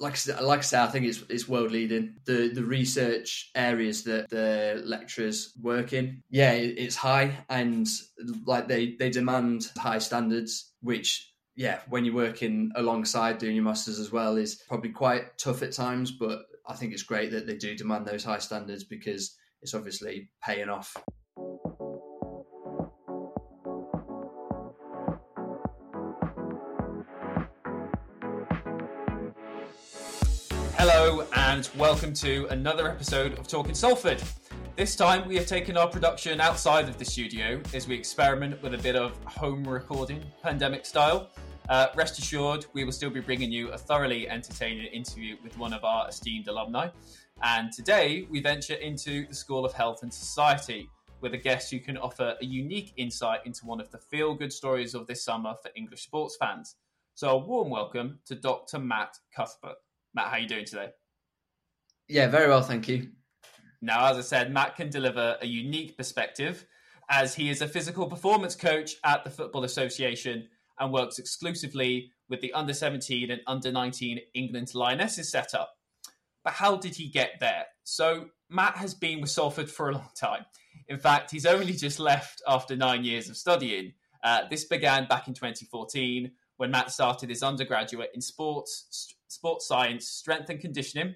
like like I say, I think it's it's world leading. The the research areas that the lecturers work in, yeah, it's high, and like they they demand high standards, which yeah, when you're working alongside doing your masters as well, is probably quite tough at times. But I think it's great that they do demand those high standards because it's obviously paying off. And welcome to another episode of Talking Salford. This time we have taken our production outside of the studio as we experiment with a bit of home recording, pandemic style. Uh, rest assured, we will still be bringing you a thoroughly entertaining interview with one of our esteemed alumni. And today we venture into the School of Health and Society with a guest who can offer a unique insight into one of the feel good stories of this summer for English sports fans. So, a warm welcome to Dr. Matt Cuthbert. Matt, how are you doing today? Yeah, very well, thank you. Now, as I said, Matt can deliver a unique perspective as he is a physical performance coach at the Football Association and works exclusively with the under 17 and under 19 England Lionesses setup. But how did he get there? So, Matt has been with Salford for a long time. In fact, he's only just left after nine years of studying. Uh, this began back in 2014 when Matt started his undergraduate in sports sports science, strength and conditioning,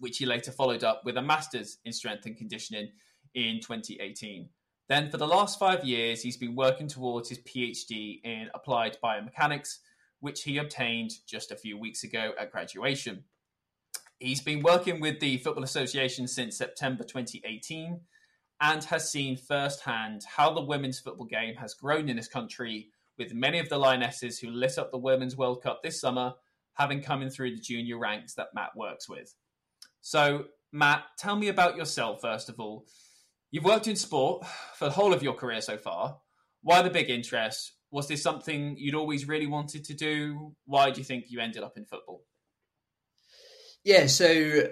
which he later followed up with a master's in strength and conditioning in 2018. Then, for the last five years, he's been working towards his PhD in applied biomechanics, which he obtained just a few weeks ago at graduation. He's been working with the Football Association since September 2018 and has seen firsthand how the women's football game has grown in this country, with many of the Lionesses who lit up the Women's World Cup this summer having come in through the junior ranks that Matt works with. So, Matt, tell me about yourself, first of all. You've worked in sport for the whole of your career so far. Why the big interest? Was this something you'd always really wanted to do? Why do you think you ended up in football? Yeah, so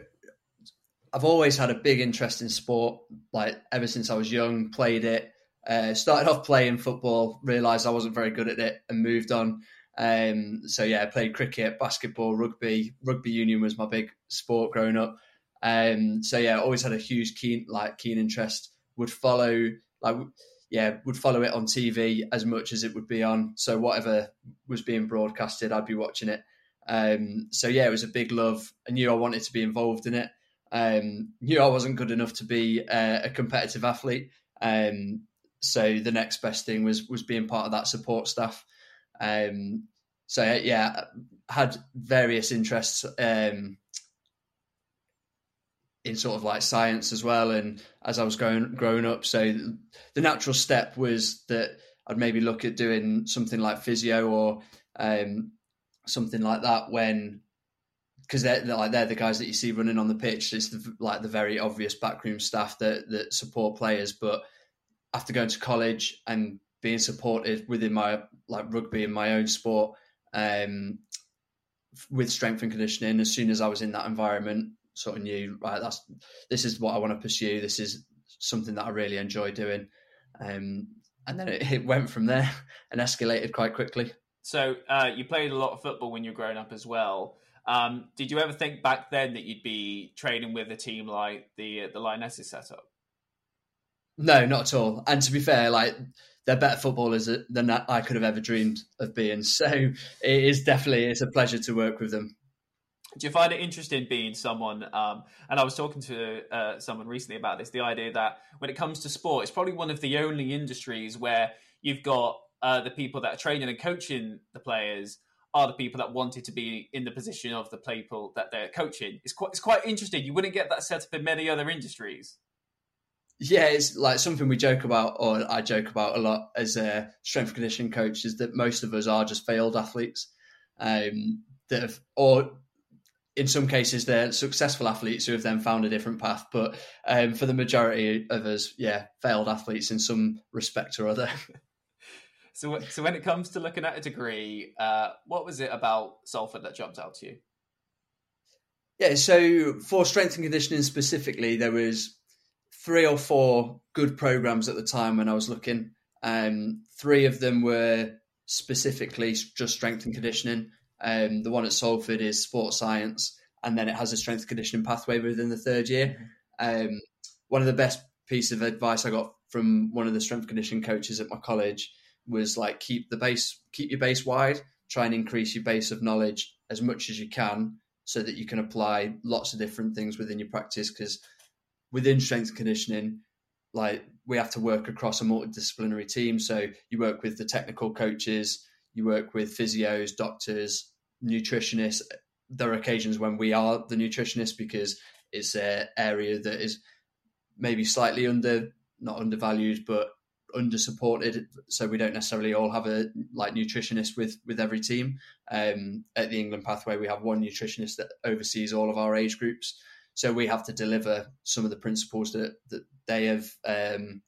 I've always had a big interest in sport, like ever since I was young, played it. Uh, started off playing football, realised I wasn't very good at it, and moved on. Um, so yeah, I played cricket, basketball, rugby. Rugby union was my big sport growing up. Um, so yeah, always had a huge keen like keen interest. Would follow like yeah, would follow it on TV as much as it would be on. So whatever was being broadcasted, I'd be watching it. Um, so yeah, it was a big love. I knew I wanted to be involved in it. Um, knew I wasn't good enough to be uh, a competitive athlete. Um, so the next best thing was was being part of that support staff. Um, so yeah, had various interests um, in sort of like science as well. And as I was growing growing up, so the natural step was that I'd maybe look at doing something like physio or um, something like that when because they're, they're, like they're the guys that you see running on the pitch. It's the, like the very obvious backroom staff that that support players. But after going to college and being supported within my like rugby and my own sport um, with strength and conditioning. As soon as I was in that environment, sort of knew right. That's this is what I want to pursue. This is something that I really enjoy doing. Um, and then it, it, went from there and escalated quite quickly. So uh, you played a lot of football when you were growing up as well. Um, did you ever think back then that you'd be training with a team like the uh, the Lionesses setup? No, not at all. And to be fair, like they're better footballers than I could have ever dreamed of being. So it is definitely it's a pleasure to work with them. Do you find it interesting being someone? Um, and I was talking to uh, someone recently about this. The idea that when it comes to sport, it's probably one of the only industries where you've got uh, the people that are training and coaching the players are the people that wanted to be in the position of the people that they're coaching. It's quite it's quite interesting. You wouldn't get that set up in many other industries. Yeah, it's like something we joke about, or I joke about a lot as a strength conditioning coach, is that most of us are just failed athletes um, that have, or in some cases, they're successful athletes who have then found a different path. But um, for the majority of us, yeah, failed athletes in some respect or other. so, so when it comes to looking at a degree, uh, what was it about Salford that jumped out to you? Yeah, so for strength and conditioning specifically, there was three or four good programs at the time when I was looking. Um, three of them were specifically just strength and conditioning. Um, the one at Salford is sports science, and then it has a strength conditioning pathway within the third year. Mm-hmm. Um, one of the best pieces of advice I got from one of the strength conditioning coaches at my college was like keep the base, keep your base wide, try and increase your base of knowledge as much as you can, so that you can apply lots of different things within your practice. Because within strength and conditioning, like we have to work across a multidisciplinary team. So you work with the technical coaches, you work with physios, doctors, nutritionists. There are occasions when we are the nutritionist because it's an area that is maybe slightly under, not undervalued, but under supported. So we don't necessarily all have a like nutritionist with with every team. Um, at the England Pathway, we have one nutritionist that oversees all of our age groups. So we have to deliver some of the principles that that they have um,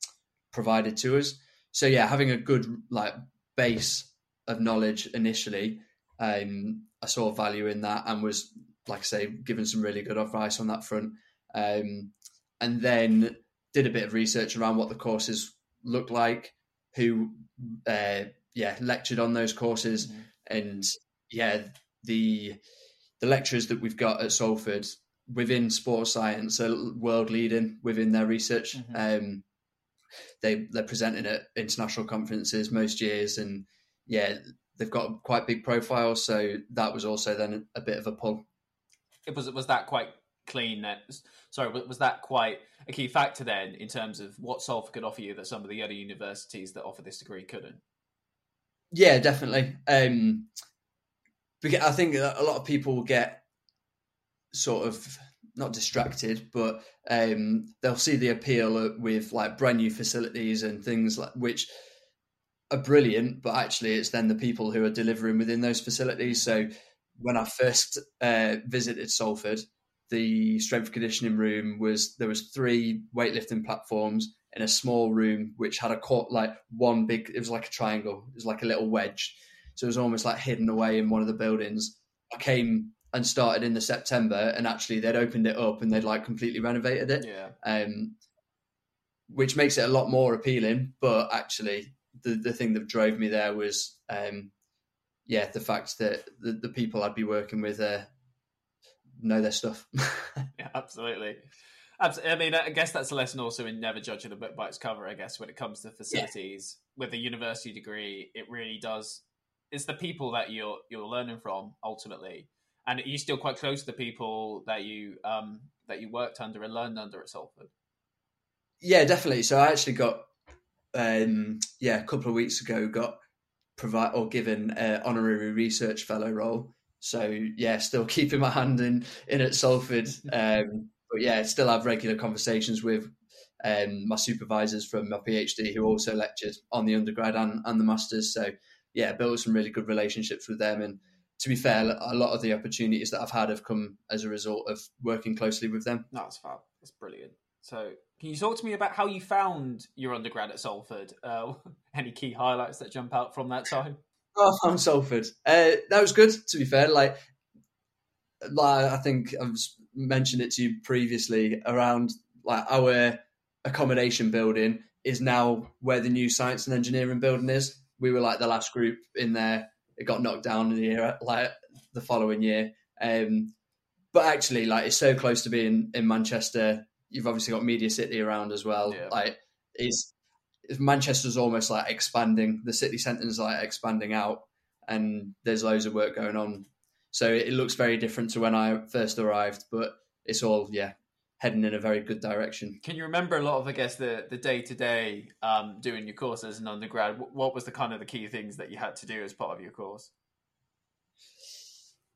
provided to us. So yeah, having a good like base of knowledge initially, um, I saw value in that and was like I say given some really good advice on that front. Um, and then did a bit of research around what the courses looked like, who uh, yeah lectured on those courses, mm-hmm. and yeah the the lecturers that we've got at Salford within sports science are world leading within their research. Mm-hmm. Um, they they're presenting at international conferences most years, and yeah, they've got quite big profiles. So that was also then a bit of a pull. It was was that quite clean. That sorry, was that quite a key factor then in terms of what Salford could offer you that some of the other universities that offer this degree couldn't? Yeah, definitely. Um, I think a lot of people get sort of not distracted, but um, they'll see the appeal with like brand new facilities and things like which are brilliant, but actually it's then the people who are delivering within those facilities. So when I first uh, visited Salford, the strength conditioning room was there was three weightlifting platforms in a small room which had a court like one big it was like a triangle it was like a little wedge so it was almost like hidden away in one of the buildings i came and started in the september and actually they'd opened it up and they'd like completely renovated it yeah um which makes it a lot more appealing but actually the the thing that drove me there was um yeah the fact that the, the people i'd be working with uh, know their stuff. yeah, absolutely. I mean, I guess that's a lesson also in never judging a book by its cover. I guess when it comes to facilities yeah. with a university degree, it really does. It's the people that you're you're learning from ultimately, and you're still quite close to the people that you um, that you worked under and learned under at Salford. Yeah, definitely. So I actually got, um, yeah, a couple of weeks ago, got provide or given an honorary research fellow role so yeah, still keeping my hand in in at Salford. Um, but yeah, still have regular conversations with um, my supervisors from my PhD who also lectured on the undergrad and, and the masters. So yeah, built some really good relationships with them. And to be fair, a lot of the opportunities that I've had have come as a result of working closely with them. That's fab. That's brilliant. So can you talk to me about how you found your undergrad at Salford? Uh, any key highlights that jump out from that time? Oh, from Salford. Uh, that was good. To be fair, like, like I think I've mentioned it to you previously around like our accommodation building is now where the new science and engineering building is. We were like the last group in there. It got knocked down in the year, like the following year. Um, but actually, like it's so close to being in Manchester. You've obviously got Media City around as well. Yeah. Like it's Manchester's almost like expanding. The city centre's like expanding out, and there's loads of work going on. So it looks very different to when I first arrived, but it's all yeah heading in a very good direction. Can you remember a lot of I guess the the day to day doing your course as an undergrad? What was the kind of the key things that you had to do as part of your course?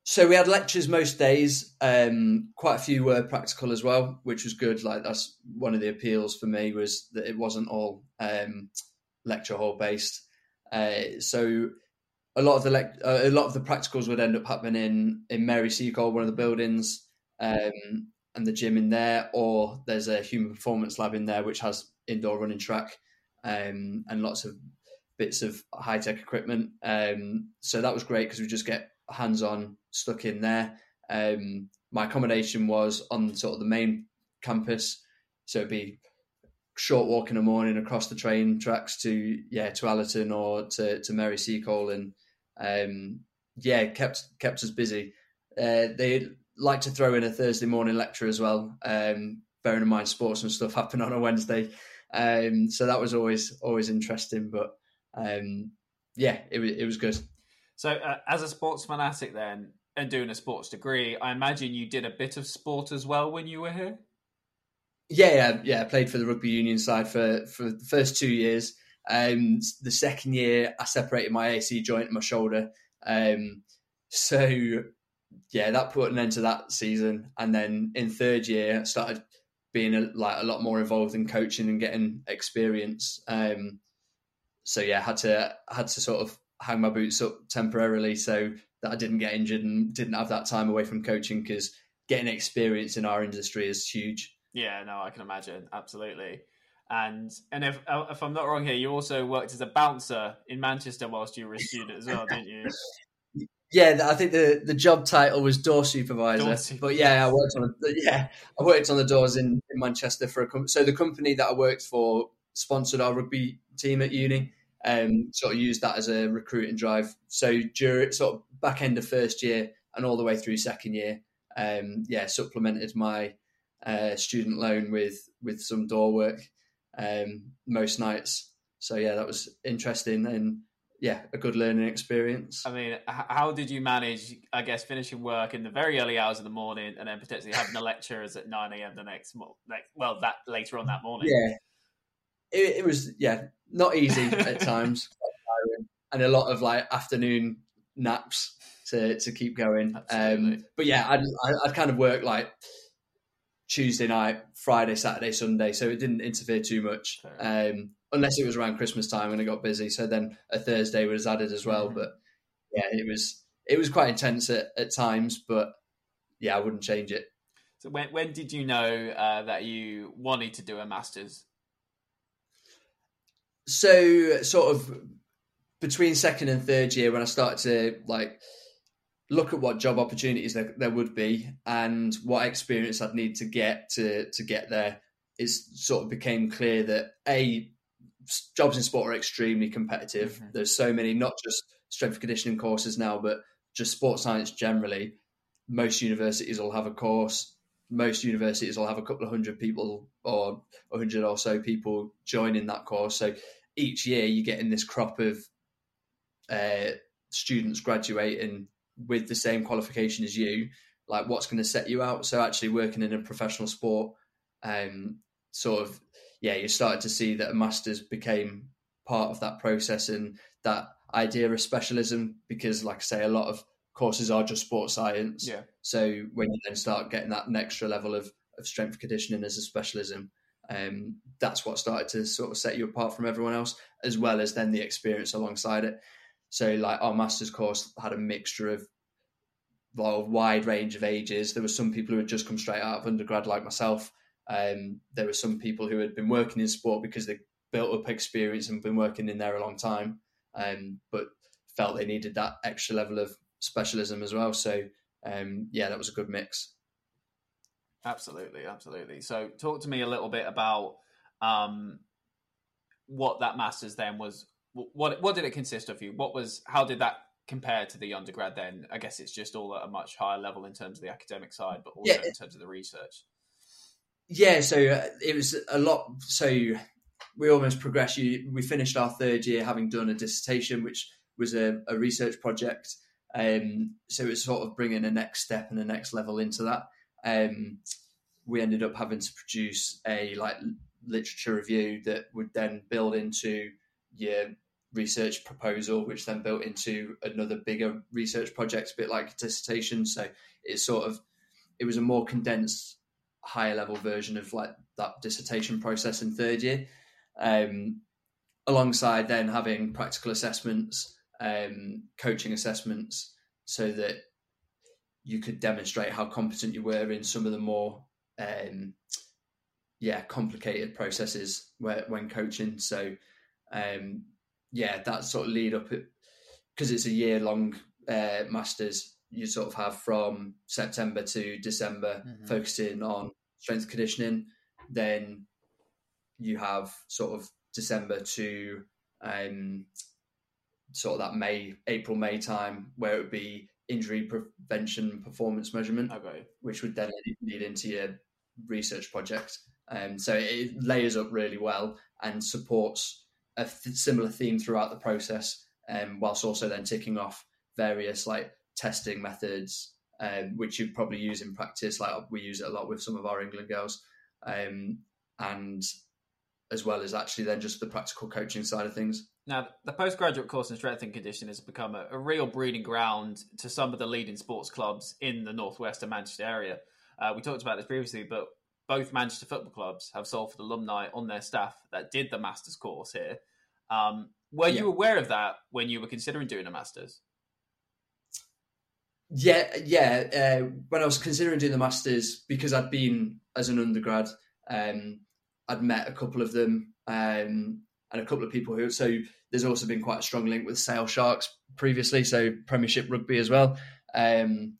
So we had lectures most days. Um, quite a few were practical as well, which was good. Like that's one of the appeals for me was that it wasn't all um, lecture hall based. Uh, so a lot of the lect- uh, a lot of the practicals would end up happening in in Mary Seacole, one of the buildings, um, and the gym in there, or there's a human performance lab in there which has indoor running track um, and lots of bits of high tech equipment. Um, so that was great because we just get hands on stuck in there. Um, my accommodation was on sort of the main campus, so it'd be short walk in the morning across the train tracks to yeah to Allerton or to to Mary Seacole, and um, yeah, kept kept us busy. Uh, they like to throw in a Thursday morning lecture as well. Um, bearing in mind sports and stuff happen on a Wednesday, um, so that was always always interesting. But um, yeah, it was it was good. So, uh, as a sports fanatic, then, and doing a sports degree, I imagine you did a bit of sport as well when you were here. Yeah, yeah, yeah. I played for the rugby union side for for the first two years. Um, the second year, I separated my AC joint in my shoulder. Um, so yeah, that put an end to that season. And then in third year, I started being a, like a lot more involved in coaching and getting experience. Um, so yeah, had to had to sort of hang my boots up temporarily so that I didn't get injured and didn't have that time away from coaching because getting experience in our industry is huge. Yeah, no, I can imagine absolutely. And and if uh, if I'm not wrong here, you also worked as a bouncer in Manchester whilst you were a student as well, didn't you? Yeah, I think the, the job title was door supervisor. Door supervisor. But yeah, I worked on yeah, I worked on the doors in, in Manchester for a company. So the company that I worked for sponsored our rugby team at uni. Um, sort of used that as a recruiting drive. So during sort of back end of first year and all the way through second year, um, yeah, supplemented my uh, student loan with with some door work um, most nights. So yeah, that was interesting and yeah, a good learning experience. I mean, how did you manage? I guess finishing work in the very early hours of the morning, and then potentially having the lectures at nine a.m. the next morning. Well, that later on that morning. Yeah, it, it was yeah not easy at times, and a lot of like afternoon naps to to keep going. Um, but yeah, I'd, I'd kind of work like Tuesday night, Friday, Saturday, Sunday, so it didn't interfere too much. Um, unless it was around Christmas time when it got busy. So then a Thursday was added as well. But yeah, it was it was quite intense at, at times, but yeah, I wouldn't change it. So when when did you know uh, that you wanted to do a masters? So sort of between second and third year when I started to like look at what job opportunities there, there would be and what experience I'd need to get to to get there, it sort of became clear that a jobs in sport are extremely competitive. Mm-hmm. There's so many, not just strength and conditioning courses now, but just sports science generally. Most universities will have a course. Most universities will have a couple of hundred people or a hundred or so people joining that course. So each year you're getting this crop of uh, students graduating with the same qualification as you, like what's going to set you out. So actually working in a professional sport, um, sort of, yeah, you started to see that a masters became part of that process and that idea of specialism because, like I say, a lot of courses are just sports science. Yeah. So when you then start getting that extra level of, of strength conditioning as a specialism, um, that's what started to sort of set you apart from everyone else, as well as then the experience alongside it. So like our master's course had a mixture of well, a wide range of ages. There were some people who had just come straight out of undergrad, like myself. Um, there were some people who had been working in sport because they built up experience and been working in there a long time, um, but felt they needed that extra level of specialism as well. So um, yeah, that was a good mix. Absolutely, absolutely. So talk to me a little bit about um, what that masters then was what what did it consist of? You what was how did that compare to the undergrad? Then I guess it's just all at a much higher level in terms of the academic side, but also yeah. in terms of the research. Yeah, so uh, it was a lot. So we almost progressed. We finished our third year having done a dissertation, which was a, a research project. Um, so it was sort of bringing a next step and a next level into that. Um, we ended up having to produce a like literature review that would then build into your research proposal, which then built into another bigger research project, a bit like a dissertation. So it's sort of it was a more condensed, higher level version of like that dissertation process in third year. Um, alongside then having practical assessments, um, coaching assessments, so that you could demonstrate how competent you were in some of the more um, yeah complicated processes where, when coaching. So um, yeah, that sort of lead up because it's a year long uh, masters. You sort of have from September to December mm-hmm. focusing on strength conditioning. Then you have sort of December to um, sort of that May, April, May time, where it would be injury prevention performance measurement, Okay. which would then lead into your research project. Um, so it layers up really well and supports a th- similar theme throughout the process, um, whilst also then ticking off various like testing methods, um, which you probably use in practice. Like we use it a lot with some of our England girls, um, and as well as actually then just the practical coaching side of things. Now, the postgraduate course in strength and conditioning has become a, a real breeding ground to some of the leading sports clubs in the northwest and Manchester area. Uh, we talked about this previously, but both Manchester football clubs have Salford alumni on their staff that did the master's course here. Um, were Yeah. you aware of that when you were considering doing a master's? Yeah, yeah. Uh, when I was considering doing the masters, because I'd been as an undergrad, um, I'd met a couple of them um, and a couple of people who. So there's also been quite a strong link with Sale Sharks previously, so Premiership rugby as well. Um,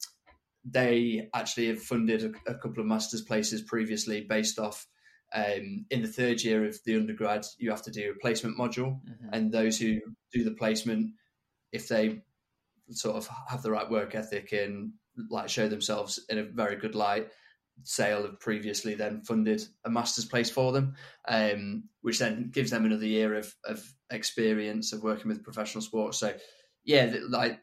they actually have funded a, a couple of masters places previously, based off. Um, in the third year of the undergrad, you have to do a placement module, and those who do the placement, if they sort of have the right work ethic and like show themselves in a very good light, Sale have previously then funded a master's place for them, um, which then gives them another year of, of experience of working with professional sports. So, yeah, like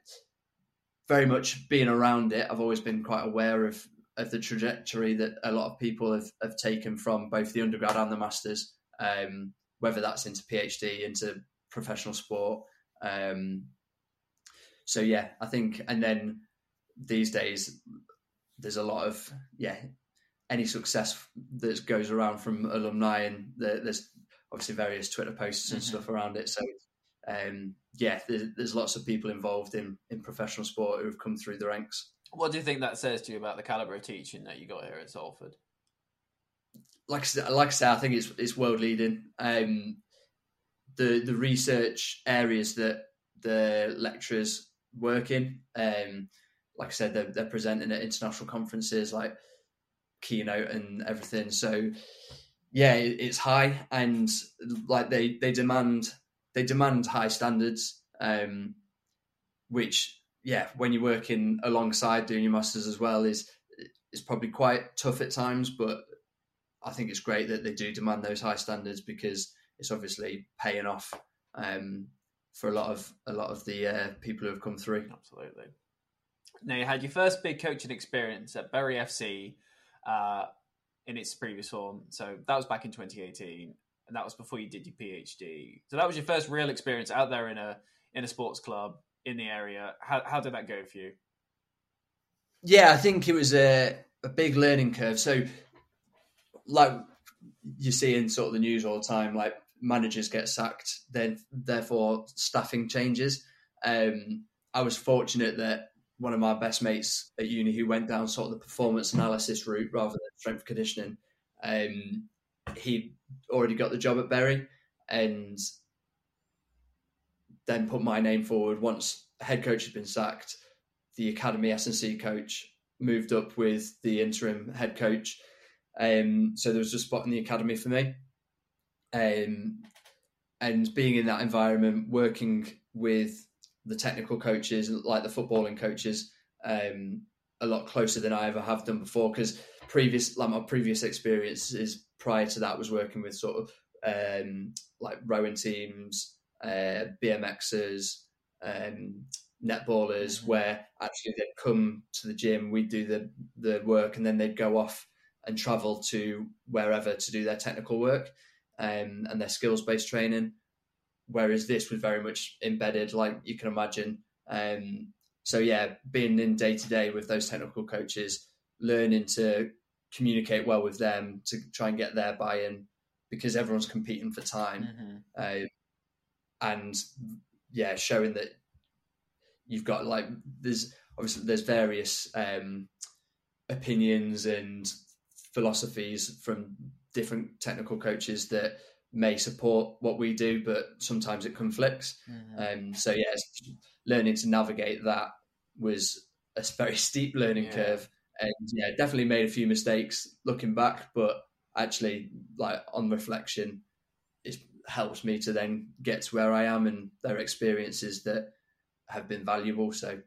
very much being around it, I've always been quite aware of of the trajectory that a lot of people have, have taken from both the undergrad and the masters, um, whether that's into PhD, into professional sport. Um, so yeah, I think, and then these days there's a lot of yeah, any success that goes around from alumni, and there, there's obviously various Twitter posts and Mhm. stuff around it. So um, yeah, there's, there's lots of people involved in in professional sport who have come through the ranks. What do you think that says to you about the caliber of teaching that you got here at Salford? like like I said, I think it's it's world leading. Um, the the research areas that the lecturers work in, um, like I said, they're, they're presenting at international conferences like keynote and everything. So yeah, it, it's high, and like they they demand they demand high standards, um, which yeah, when you're working alongside doing your masters as well is is probably quite tough at times, but I think it's great that they do demand those high standards because it's obviously paying off um, for a lot of a lot of the uh, people who have come through. Absolutely. Now you had your first big coaching experience at Bury FC uh, in its previous form. So that was back in 2018, and that was before you did your PhD. So that was your first real experience out there in a in a sports club in the area. How how did that go for you? Yeah, I think it was a, a big learning curve. So, like you see in sort of the news all the time, like managers get sacked, then therefore staffing changes. Um, I was fortunate that one of my best mates at uni who went down sort of the performance analysis route rather than strength conditioning, um, he already got the job at Bury and then put my name forward once head coach had been sacked the academy S&C coach moved up with the interim head coach. Um, so there was a spot in the academy for me. Um, and being in that environment, working with the technical coaches, like the footballing coaches, um, a lot closer than I ever have done before. Because previous, like my previous experiences prior to that, was working with sort of um, like rowing teams, uh, BMXers, um, netballers Mhm. where actually they'd come to the gym, we'd do the the work, and then they'd go off and travel to wherever to do their technical work um, and their skills based training. Whereas this was very much embedded, like you can imagine. Um, so yeah, being in day to day with those technical coaches, learning to communicate well with them to try and get their buy in because everyone's competing for time uh, and yeah, showing that you've got like there's obviously there's various um, opinions and philosophies from different technical coaches that may support what we do, but sometimes it conflicts. Um, so yes, learning to navigate that was a very steep learning Yeah. curve, and yeah, definitely made a few mistakes looking back, but actually, like on reflection, it's helps me to then get to where I am and their experiences that have been valuable. So,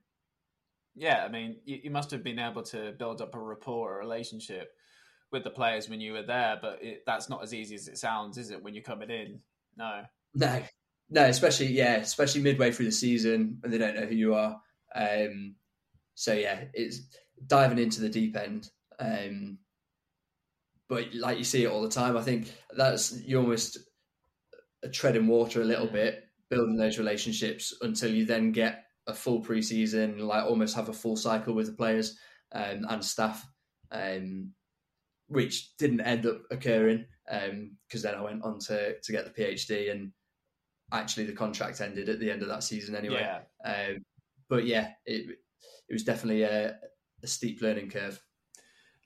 yeah, I mean, you, you must have been able to build up a rapport, a relationship with the players when you were there, but it, that's not as easy as it sounds, is it? When you're coming in, no, no, no, especially yeah, especially midway through the season and they don't know who you are. Um, so yeah, it's diving into the deep end. Um, but like you see it all the time, I think that's you almost treading water a little bit, building those relationships until you then get a full preseason, like almost have a full cycle with the players um, and staff, um, which didn't end up occurring because um, then I went on to to get the PhD and actually the contract ended at the end of that season anyway. Yeah. Um, but yeah, it it was definitely a, a steep learning curve.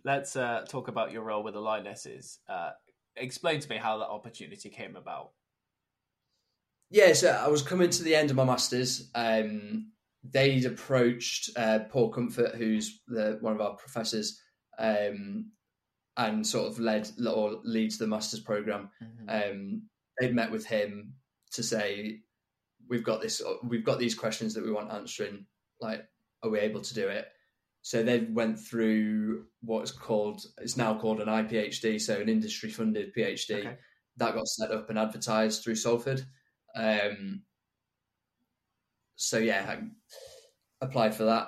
Let's uh, talk about your role with the Lionesses. Uh, explain to me how that opportunity came about. Yeah, so I was coming to the end of my masters. Um, they'd approached uh, Paul Comfort, who's the, one of our professors, um, and sort of led or leads the masters program. Mm-hmm. Um, they'd met with him to say, "We've got this. We've got these questions that we want answering. Like, are we able to do it?" So they went through what's called it's now called an IPHD, so an industry funded PhD okay. that got set up and advertised through Salford. Um, so yeah, I applied for that,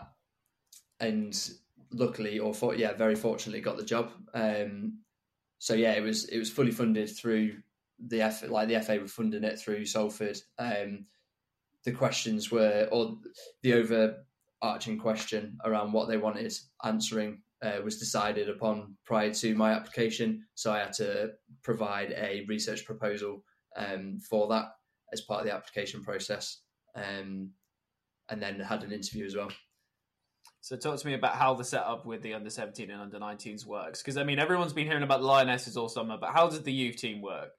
and luckily, or for, yeah, very fortunately, got the job. Um, so yeah, it was it was fully funded through the F, like the FA were funding it through Salford. Um, the questions were, or the overarching question around what they wanted answering uh, was decided upon prior to my application. So I had to provide a research proposal um, for that as part of the application process, um, and then had an interview as well. So talk to me about how the setup with the under 17 and under 19s works. Because I mean, everyone's been hearing about the Lionesses all summer, but how does the youth team work?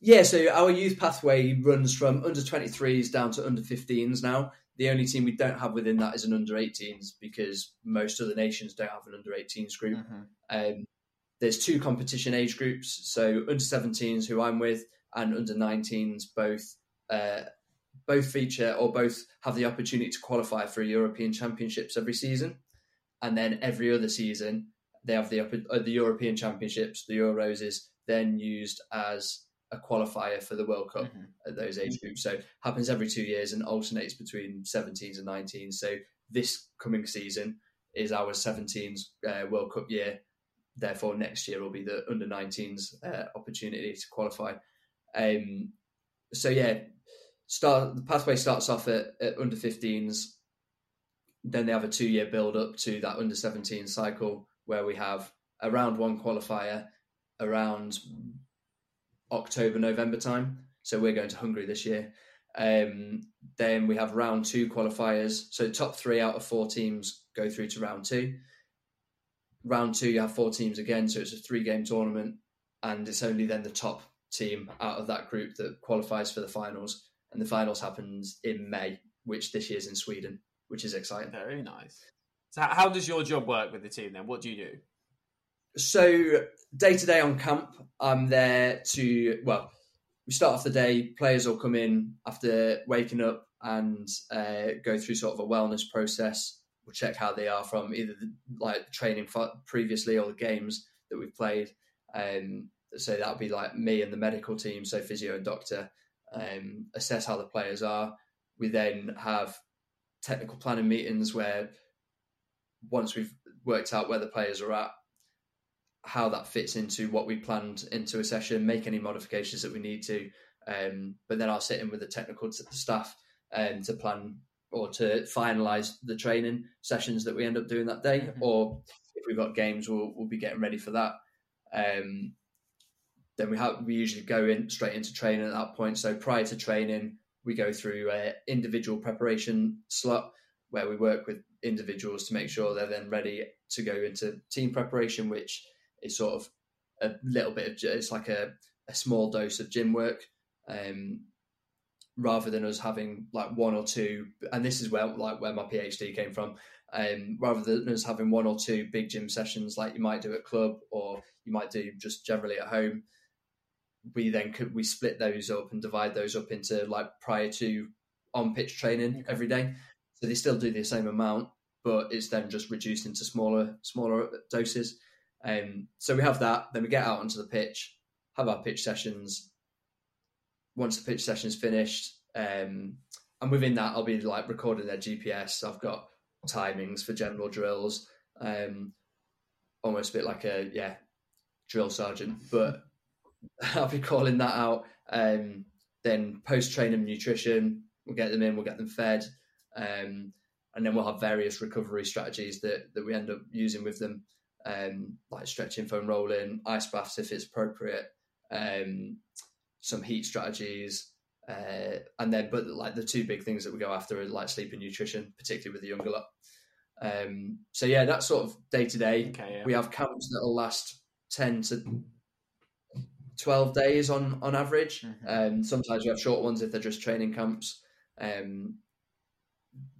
Yeah, so our youth pathway runs from under 23s down to under 15s now. The only team we don't have within that is an under 18s because most other nations don't have an under 18s group. Mm-hmm. Um, there's two competition age groups, so under 17s, who I'm with, and under 19s both uh, both feature or both have the opportunity to qualify for European Championships every season, and then every other season they have the uh, the European Championships, the Euros is then used as a qualifier for the World Cup mm-hmm. at those age groups. So happens every two years and alternates between 17s and 19s. So this coming season is our 17s uh, World Cup year. Therefore, next year will be the under 19s uh, opportunity to qualify. Um, so yeah, start the pathway starts off at, at under 15s. Then they have a two year build up to that under 17 cycle where we have around one qualifier around October, November time. So we're going to Hungary this year. Um, then we have round two qualifiers. So top three out of four teams go through to round two. Round two, you have four teams again. So it's a three game tournament. And it's only then the top team out of that group that qualifies for the finals. And the finals happens in May, which this year's in Sweden, which is exciting. Very nice. So, how does your job work with the team then? What do you do? So, day to day on camp, I'm there to, well, we start off the day, players will come in after waking up and uh, go through sort of a wellness process. We'll check how they are from either the, like training previously or the games that we've played. Um, so that'll be like me and the medical team, so physio and doctor, um, assess how the players are. We then have technical planning meetings where once we've worked out where the players are at, how that fits into what we planned into a session, make any modifications that we need to. Um, but then I'll sit in with the technical staff um, to plan or to finalize the training sessions that we end up doing that day. Mm-hmm. Or if we've got games, we'll, we'll be getting ready for that. Um, then we have we usually go in straight into training at that point. So prior to training, we go through a individual preparation slot where we work with individuals to make sure they're then ready to go into team preparation, which is sort of a little bit of it's like a, a small dose of gym work. Um, rather than us having like one or two and this is where like where my phd came from um, rather than us having one or two big gym sessions like you might do at club or you might do just generally at home we then could we split those up and divide those up into like prior to on pitch training Okay. every day. So they still do the same amount, but it's then just reduced into smaller smaller doses. Um, so we have that. Then we get out onto the pitch, have our pitch sessions. Once the pitch session's finished, um, and within that, I'll be like recording their GPS. I've got timings for general drills, um, almost a bit like a yeah drill sergeant, but I'll be calling that out. Um, then post training nutrition, we'll get them in, we'll get them fed, um, and then we'll have various recovery strategies that that we end up using with them, um, like stretching, foam rolling, ice baths if it's appropriate, um, some heat strategies. Uh, and then, but like the two big things that we go after are like sleep and nutrition, particularly with the younger lot. Um, so yeah, that's sort of day to day. We have camps that will last ten to twelve days on on average. Mhm. Um, sometimes we have short ones if they're just training camps, um,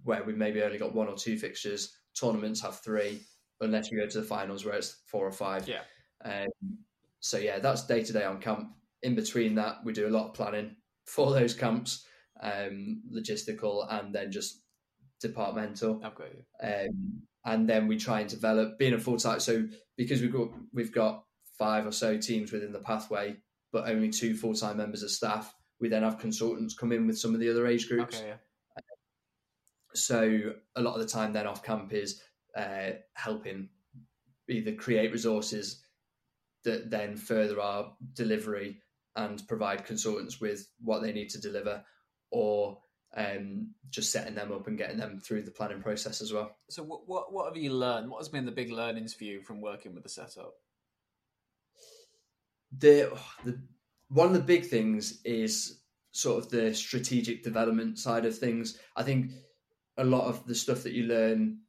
where we maybe only got one or two fixtures. Tournaments have three, unless you go to the finals where it's four or five. Yeah. Um, so yeah, that's day to day on camp. In between that, we do a lot of planning for those camps, um, logistical, and then just departmental. I've got you. Um, and then we try and develop being a full time. So because we've got we've got five or so teams within the pathway, but only two full time members of staff. We then have consultants come in with some of the other age groups. Okay, yeah. So a lot of the time, then off camp is uh, helping either create resources that then further our delivery and provide consultants with what they need to deliver, or um, just setting them up and getting them through the planning process as well. So what, what what have you learned? What has been the big learnings for you from working with the setup? The the one of the big things is sort of the strategic development side of things. I think a lot of the stuff that you learn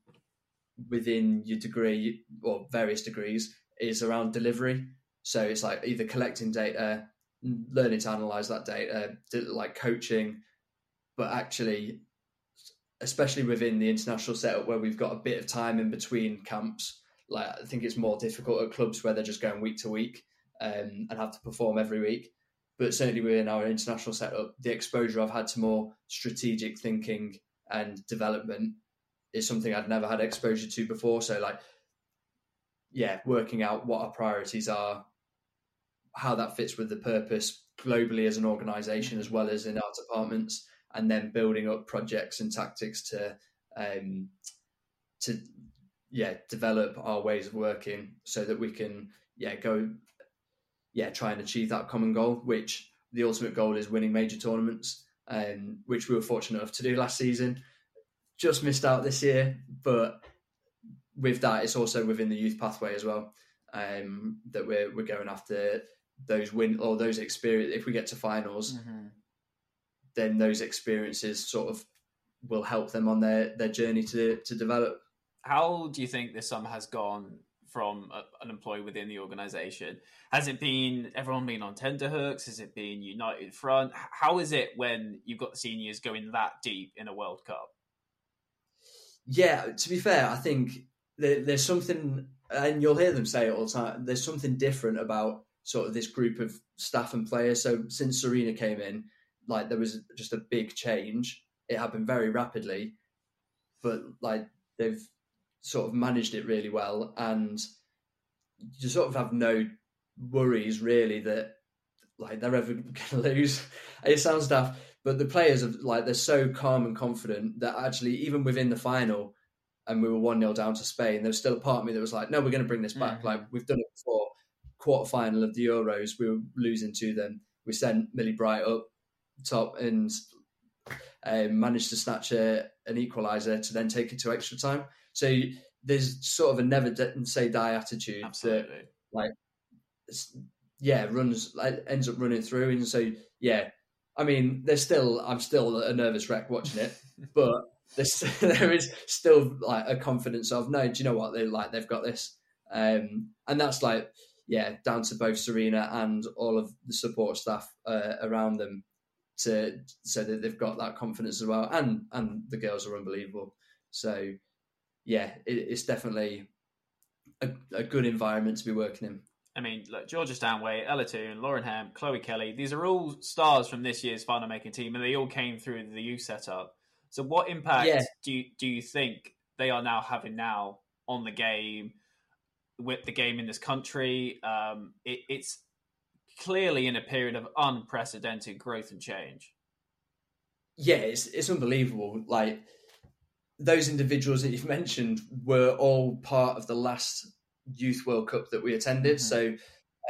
within your degree or various degrees is around delivery. So it's like either collecting data, learning to analyze that data, like coaching, but actually, especially within the international setup where we've got a bit of time in between camps, like I think it's more difficult at clubs where they're just going week to week um, and have to perform every week. But certainly within our international setup, the exposure I've had to more strategic thinking and development is something I'd never had exposure to before. So, like, yeah, working out what our priorities are, how that fits with the purpose globally as an organization, as well as in our departments, and then building up projects and tactics to, um, to, yeah, develop our ways of working so that we can, yeah, go yeah, try and achieve that common goal, which the ultimate goal is winning major tournaments, um, which we were fortunate enough to do last season. Just missed out this year, but with that, it's also within the youth pathway as well um, that we're we're going after those win or those experience. If we get to finals, Mm-hmm. then those experiences sort of will help them on their their journey to to develop. How do you think this summer has gone from a, an employee within the organisation? Has it been everyone been on tenterhooks? Has it been united front? How is it when you've got seniors going that deep in a World Cup? Yeah, to be fair, I think there, there's something, and you'll hear them say it all the time. There's something different about sort of this group of staff and players. So since Sarina came in, like there was just a big change. It happened very rapidly, but like they've sort of managed it really well, and you sort of have no worries really that like they're ever going to lose. It sounds daft, but the players are like they're so calm and confident that actually even within the final, and we were one 0 down to Spain, there was still a part of me that was like, no, we're going to bring this back. Mhm. Like we've done it before. Quarter final of the Euros, we were losing to them. We sent Millie Bright up top and um, managed to snatch a, an equaliser to then take it to extra time. So there's sort of a never say die attitude that Absolutely. s- yeah runs like, ends up running through. And so yeah i mean there's still i'm still a nervous wreck watching it but there's, there is still like a confidence of no do you know what? They like they've got this. Um and that's like yeah down to both Sarina and all of the support staff uh, around them to so that they've got that confidence as well. And and the girls are unbelievable. So yeah it, it's definitely a, a good environment to be working in I mean, look, Georgia Stanway, Ella Toone, Lauren Hemp, Chloe Kelly, these are all stars from this year's final making team, and they all came through the youth setup. So, what impact yeah. do you, do you think they are now having now on the game, with the game in this country? Um, it, it's clearly in a period of unprecedented growth and change. Yeah, it's it's unbelievable. Like those individuals that you've mentioned were all part of the last Youth World Cup that we attended. Mm-hmm. So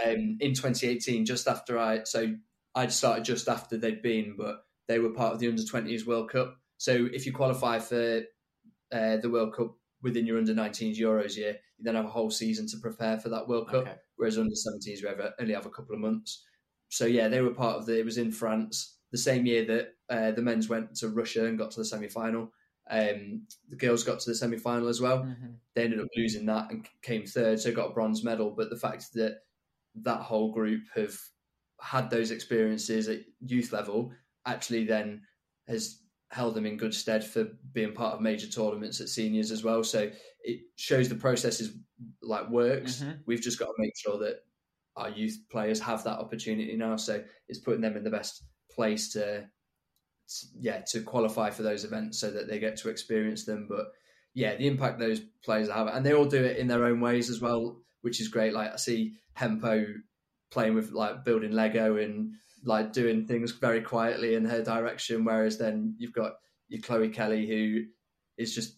um, in 2018, just after I, so I'd started just after they'd been, but they were part of the Under 20s World Cup. So if you qualify for uh, the World Cup within your Under 19s Euros year, you then have a whole season to prepare for that World Cup. Okay. Whereas Under 17s, we only have a couple of months. So yeah, they were part of the. It was in France the same year that uh, the men's went to Russia and got to the semi final. Um, the girls got to the semi final as well. Mm-hmm. They ended up losing that and came third, so got a bronze medal. But the fact that that whole group have had those experiences at youth level actually then has held them in good stead for being part of major tournaments at seniors as well. So it shows the process is like works. Mm-hmm. We've just got to make sure that our youth players have that opportunity now. So it's putting them in the best place to yeah to qualify for those events so that they get to experience them. But yeah, the impact those players have, and they all do it in their own ways as well, which is great. Like I see Hempo playing with like building Lego and like doing things very quietly in her direction, whereas then you've got your Chloe Kelly who is just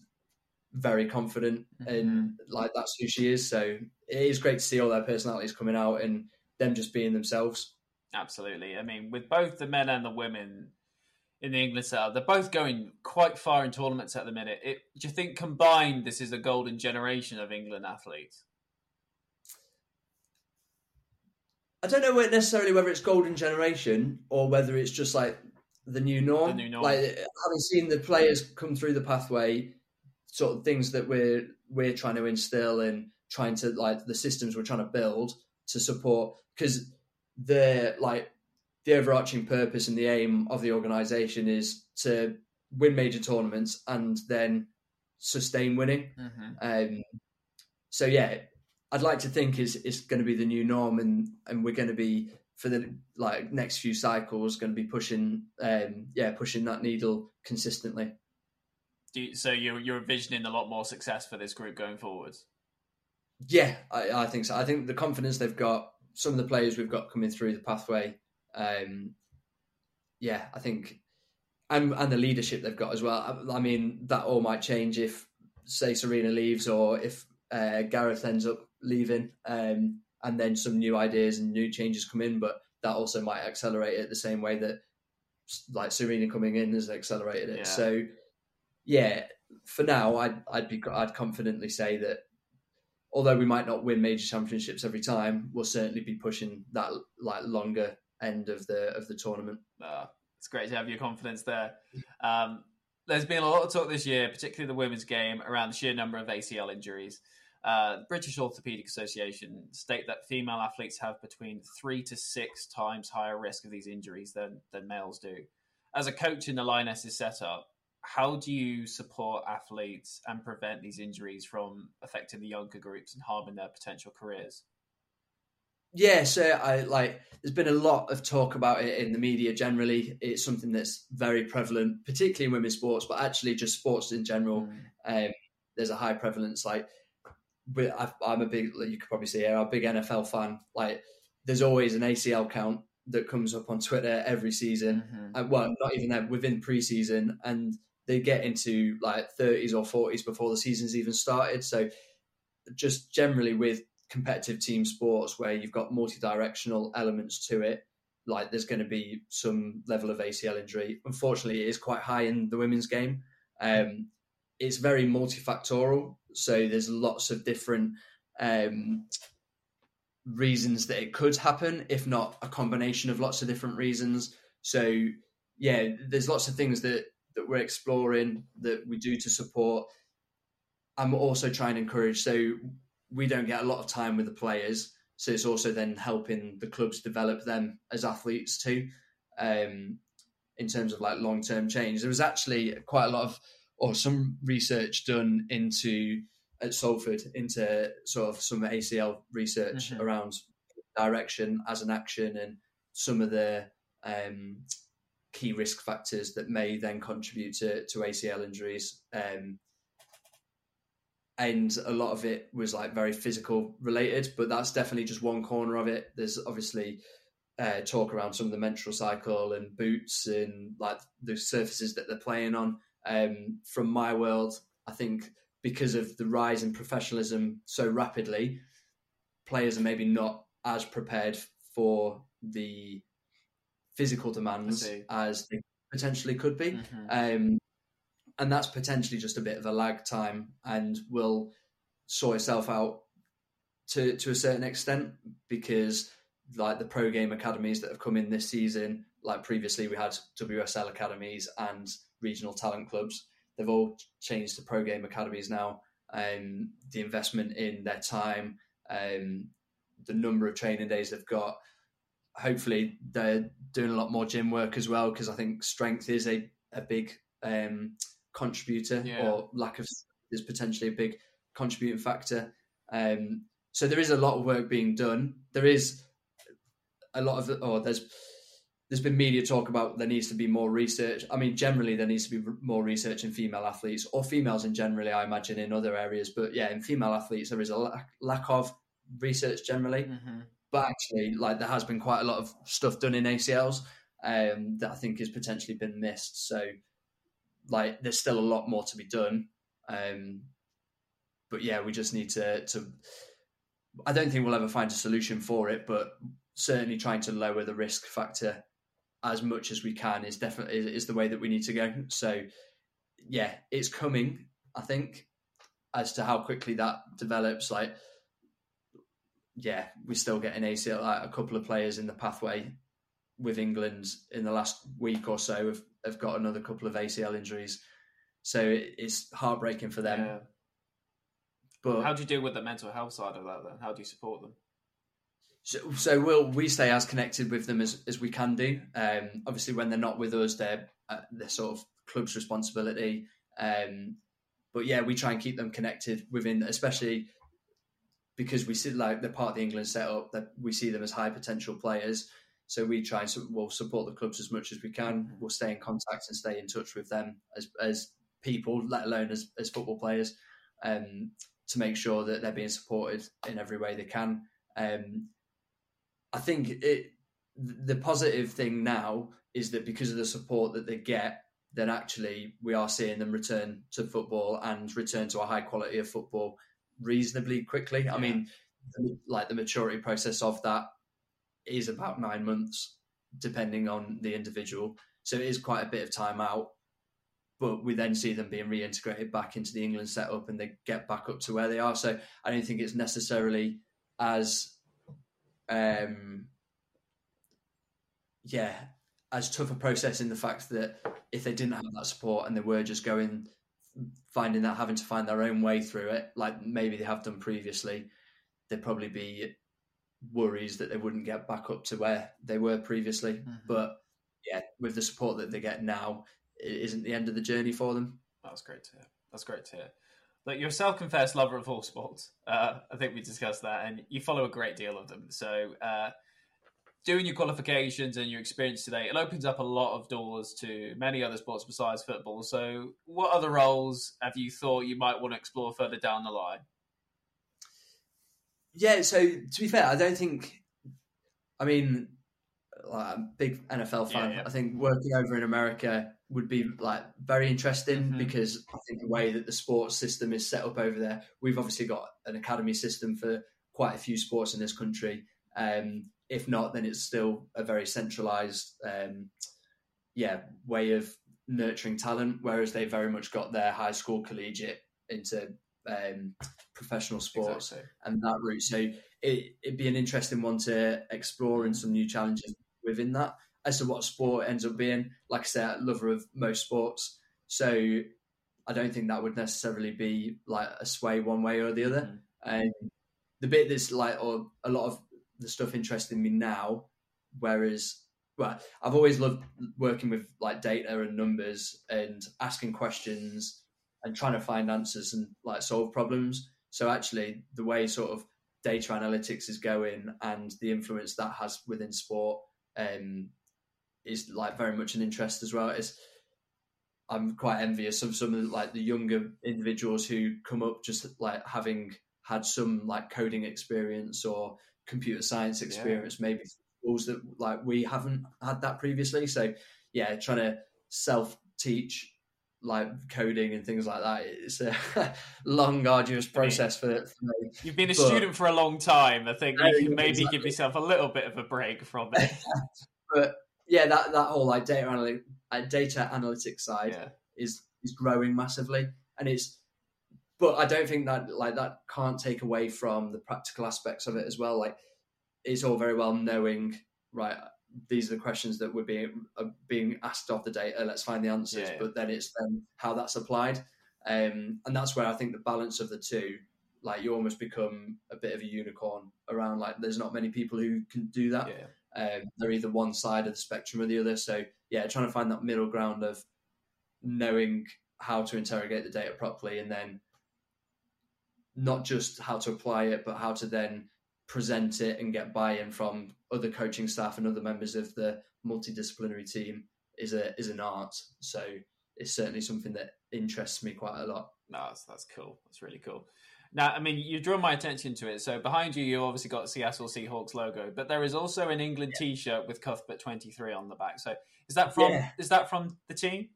very confident mm-hmm. and like that's who she is. So it is great to see all their personalities coming out and them just being themselves. Absolutely. I mean, with both the men and the women, in the England setup. They're both going quite far in tournaments at the minute. It, do you think combined this is a golden generation of England athletes? I don't know necessarily whether it's golden generation or whether it's just like the new norm. The new norm. Like having seen the players come through the pathway, sort of things that we're we're trying to instill and trying to like the systems we're trying to build to support because the like the overarching purpose and the aim of the organization is to win major tournaments and then sustain winning. Mm-hmm. Um, so yeah, I'd like to think is is going to be the new norm, and and we're going to be for the like next few cycles going to be pushing, um, yeah, pushing that needle consistently. You, so you're you're envisioning a lot more success for this group going forwards. Yeah, I, I think so. I think the confidence they've got, some of the players we've got coming through the pathway, um, yeah, I think, and and the leadership they've got as well. I, I mean, that all might change if, say, Sarina leaves or if uh, Gareth ends up leaving, um, and then some new ideas and new changes come in. But that also might accelerate it the same way that, like Sarina coming in has accelerated it. Yeah. So, yeah, for now, I'd I'd be I'd confidently say that although we might not win major championships every time, we'll certainly be pushing that like longer end of the of the tournament. Uh, it's great to have your confidence there. Um, there's been a lot of talk this year, particularly the women's game, around the sheer number of ACL injuries. Uh, British Orthopaedic Association state that female athletes have between three to six times higher risk of these injuries than than males do. As a coach in the Lionesses setup, how do you support athletes and prevent these injuries from affecting the younger groups and harming their potential careers? Yeah, so I like. There's been a lot of talk about it in the media generally. It's something that's very prevalent, particularly in women's sports, but actually just sports in general. Mm. Um, there's a high prevalence. Like, I'm a big. You could probably see here. I'm a big NFL fan. Like, there's always an ACL count that comes up on Twitter every season. Mm-hmm. And, well, not even that within preseason, and they get into like 30s or 40s before the season's even started. So, just generally with competitive team sports where you've got multi-directional elements to it like there's going to be some level of acl injury. Unfortunately it is quite high in the women's game. Um, it's very multifactorial so there's lots of different um, reasons that it could happen if not a combination of lots of different reasons. So yeah there's lots of things that that we're exploring that we do to support. I'm also trying to encourage so we don't get a lot of time with the players. So it's also then helping the clubs develop them as athletes too, um, in terms of like long term change. There was actually quite a lot of or some research done into at Salford into sort of some ACL research mm-hmm. around direction as an action and some of the um, key risk factors that may then contribute to, to ACL injuries. Um, and a lot of it was like very physical related, but that's definitely just one corner of it. There's obviously uh, talk around some of the menstrual cycle and boots and like the surfaces that they're playing on. Um, from my world, I think because of the rise in professionalism so rapidly, players are maybe not as prepared for the physical demands as they potentially could be. Mm-hmm. Um, and that's potentially just a bit of a lag time and will sort itself out to to a certain extent because like the pro game academies that have come in this season like previously we had WSL academies and regional talent clubs they've all changed to pro game academies now. Um, the investment in their time um, the number of training days they've got hopefully they're doing a lot more gym work as well because I think strength is a, a big um, contributor yeah. or lack of is potentially a big contributing factor. Um, so there is a lot of work being done. There is a lot of or there's there's been media talk about there needs to be more research. I mean, generally there needs to be more research in female athletes or females in generally. I imagine in other areas, but yeah, in female athletes there is a lack, lack of research generally. Mm-hmm. But actually, like there has been quite a lot of stuff done in ACLs um, that I think has potentially been missed. So like there's still a lot more to be done. Um, but yeah, we just need to to. I don't think we'll ever find a solution for it, but certainly trying to lower the risk factor as much as we can is definitely is the way that we need to go. So yeah, it's coming. I think as to how quickly that develops, like yeah, we're still getting ACL. Like a couple of players in the pathway with England in the last week or so have, have got another couple of ACL injuries. So it, it's heartbreaking for them. Yeah. But how do you deal with the mental health side of that then? How do you support them? So, so we'll we stay as connected with them as, as we can do. Um, obviously, when they're not with us, they're uh, they're sort of club's responsibility. Um, but yeah, we try and keep them connected within, especially because we see like they're part of the England setup. That we see them as high potential players. So we try and we'll support the clubs as much as we can. Mm-hmm. We'll stay in contact and stay in touch with them as as people, let alone as as football players, um, to make sure that they're being supported in every way they can. Um, I think it the positive thing now is that because of the support that they get, then actually we are seeing them return to football and return to a high quality of football reasonably quickly. Yeah. I mean, like the maturity process of that is about nine months, depending on the individual. So it is quite a bit of time out. But we then see them being reintegrated back into the England setup and they get back up to where they are. So I don't think it's necessarily as, um, yeah, as tough a process in the fact that if they didn't have that support and they were just going, finding that having to find their own way through it, like maybe they have done previously, they'd probably be worries that they wouldn't get back up to where they were previously. Mm-hmm. But yeah, with the support that they get now, it isn't the end of the journey for them. That's great to hear. That's great to hear. Look, you're a self-confessed lover of all sports. Uh, I think we discussed that, and you follow a great deal of them. So, uh, doing your qualifications and your experience today, it opens up a lot of doors to many other sports besides football. So, what other roles have you thought you might want to explore further down the line? Yeah, so to be fair, I don't think. I mean, like, I'm a big NFL fan. Yeah, yeah. I think working over in America would be like very interesting mm-hmm. because I think the way that the sports system is set up over there, we've obviously got an academy system for quite a few sports in this country. Um, if not, then it's still a very centralized, um, yeah, way of nurturing talent. Whereas they very much got their high school, collegiate into um, professional sports exactly. and that route. So it, it'd be an interesting one to explore and some new challenges within that. As to what sport ends up being, like I said, lover of most sports. So I don't think that would necessarily be like a sway one way or the other. And mm-hmm. um, the bit that's like, or a lot of the stuff interesting me now, whereas well, I've always loved working with like data and numbers and asking questions and trying to find answers and like solve problems. So actually, the way sort of data analytics is going and the influence that has within sport um, is like very much an interest as well. It's I'm quite envious of some of like the younger individuals who come up just like having had some like coding experience or computer science experience, yeah. maybe schools that like we haven't had that previously. So yeah, trying to self teach like coding and things like that. It's a long, arduous process I mean, for, for, me. You've been a but, student for a long time. I think you can maybe exactly. give yourself a little bit of a break from it. but yeah, that that whole like data analytic, uh, data analytics side yeah. is is growing massively, and it's. But I don't think that like that can't take away from the practical aspects of it as well. Like it's all very well knowing right these are the questions that we're being are being asked of the data. Let's find the answers. Yeah, yeah. But then it's then how that's applied, um, and that's where I think the balance of the two, like you almost become a bit of a unicorn around. Like there's not many people who can do that. Yeah. Um, they're either one side of the spectrum or the other. So yeah, trying to find that middle ground of knowing how to interrogate the data properly, and then not just how to apply it, but how to then present it and get buy-in from other coaching staff and other members of the multidisciplinary team is a is an art. So it's certainly something that interests me quite a lot. No, that's, that's cool. That's really cool. Now, I mean, you draw my attention to it. So behind you, you obviously got Seattle Seahawks logo, but there is also an England yeah. T-shirt with Cuthbert twenty three on the back. So is that from yeah. is that from the team?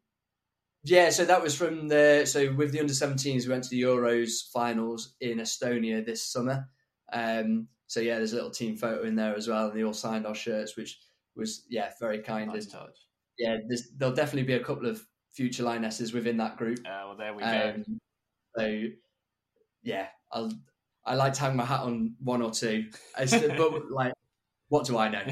Yeah, so that was from the so with the under 17s, we went to the Euros finals in Estonia this summer. Um, so yeah, there's a little team photo in there as well, and they all signed our shirts, which was yeah very kind. Nice and, touch. Yeah, there'll definitely be a couple of future lionesses within that group. Uh, well, there we um, go. So yeah, I'll I like to hang my hat on one or two, but like, what do I know?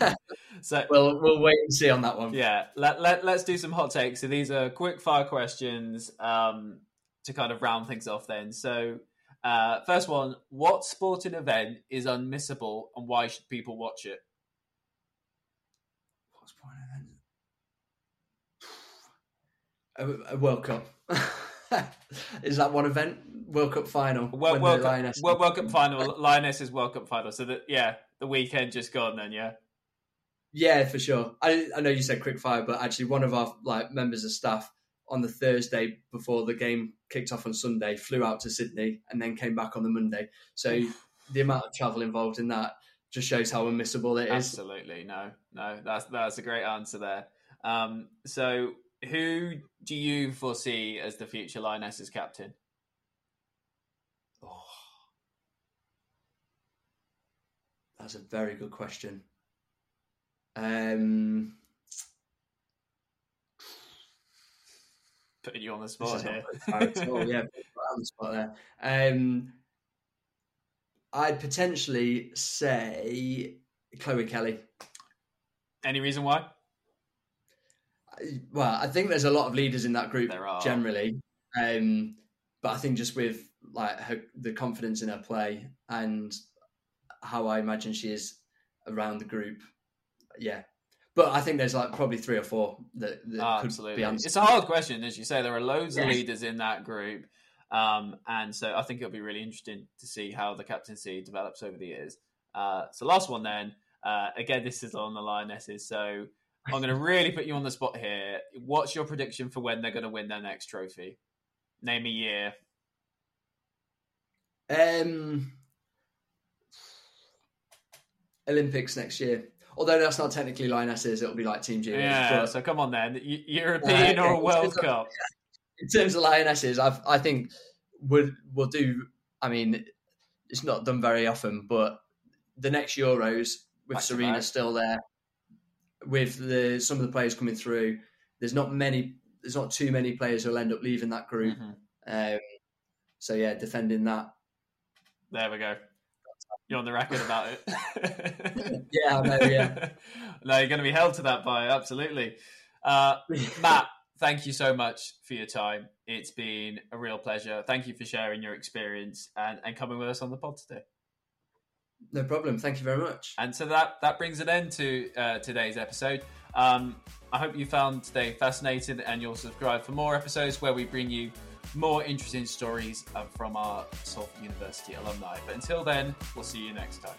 so we'll we'll wait and see on that one. Yeah, let let let's do some hot takes. So these are quick fire questions um, to kind of round things off. Then, so uh, first one: What sporting event is unmissable, and why should people watch it? What sporting event? A, a World Cup. is that one event? World Cup final. World, World, Cup, World, World Cup final. Lionesses World Cup final. So that yeah, the weekend just gone then. Yeah. Yeah, for sure. I I know you said quick fire, but actually one of our like members of staff on the Thursday before the game kicked off on Sunday, flew out to Sydney and then came back on the Monday. So the amount of travel involved in that just shows how unmissable it is. Absolutely, no, no, that's that's a great answer there. Um, so, who do you foresee as the future Lionesses captain? Oh, that's a very good question. Um, putting you on the spot here. all, yeah, on the spot there. Um, I'd potentially say Chloe Kelly. Any reason why? Well, I think there's a lot of leaders in that group there are. generally, um, but I think just with like her, the confidence in her play and how I imagine she is around the group, yeah, but I think there's like probably three or four that, that oh, absolutely. It's a hard question, as you say. There are loads of leaders in that group, um, and so I think it'll be really interesting to see how the captaincy develops over the years. Uh, so last one then. Uh, again, this is on the Lionesses, so I'm going to really put you on the spot here. What's your prediction for when they're going to win their next trophy? Name a year. Um, Olympics next year. Although that's not technically Lionesses, it'll be like Team G. Yeah, but, so come on then, European uh, or World Cup. in terms of Lionesses, I've, I think we'll, we'll do. I mean, it's not done very often, but the next Euros with back Sarina still there, with the some of the players coming through, there's not many. There's not too many players who'll end up leaving that group. Mm-hmm. Um, so yeah, defending that. There we go you're on the record about it. yeah, I know, yeah. no, you're going to be held to that by absolutely. Uh, Matt, thank you so much for your time. It's been a real pleasure. Thank you for sharing your experience and, and coming with us on the pod today. No problem. Thank you very much. And so that that brings an end to uh, today's episode. Um, I hope you found today fascinating and you'll subscribe for more episodes where we bring you more interesting stories uh, from our Salford University alumni. But until then, we'll see you next time.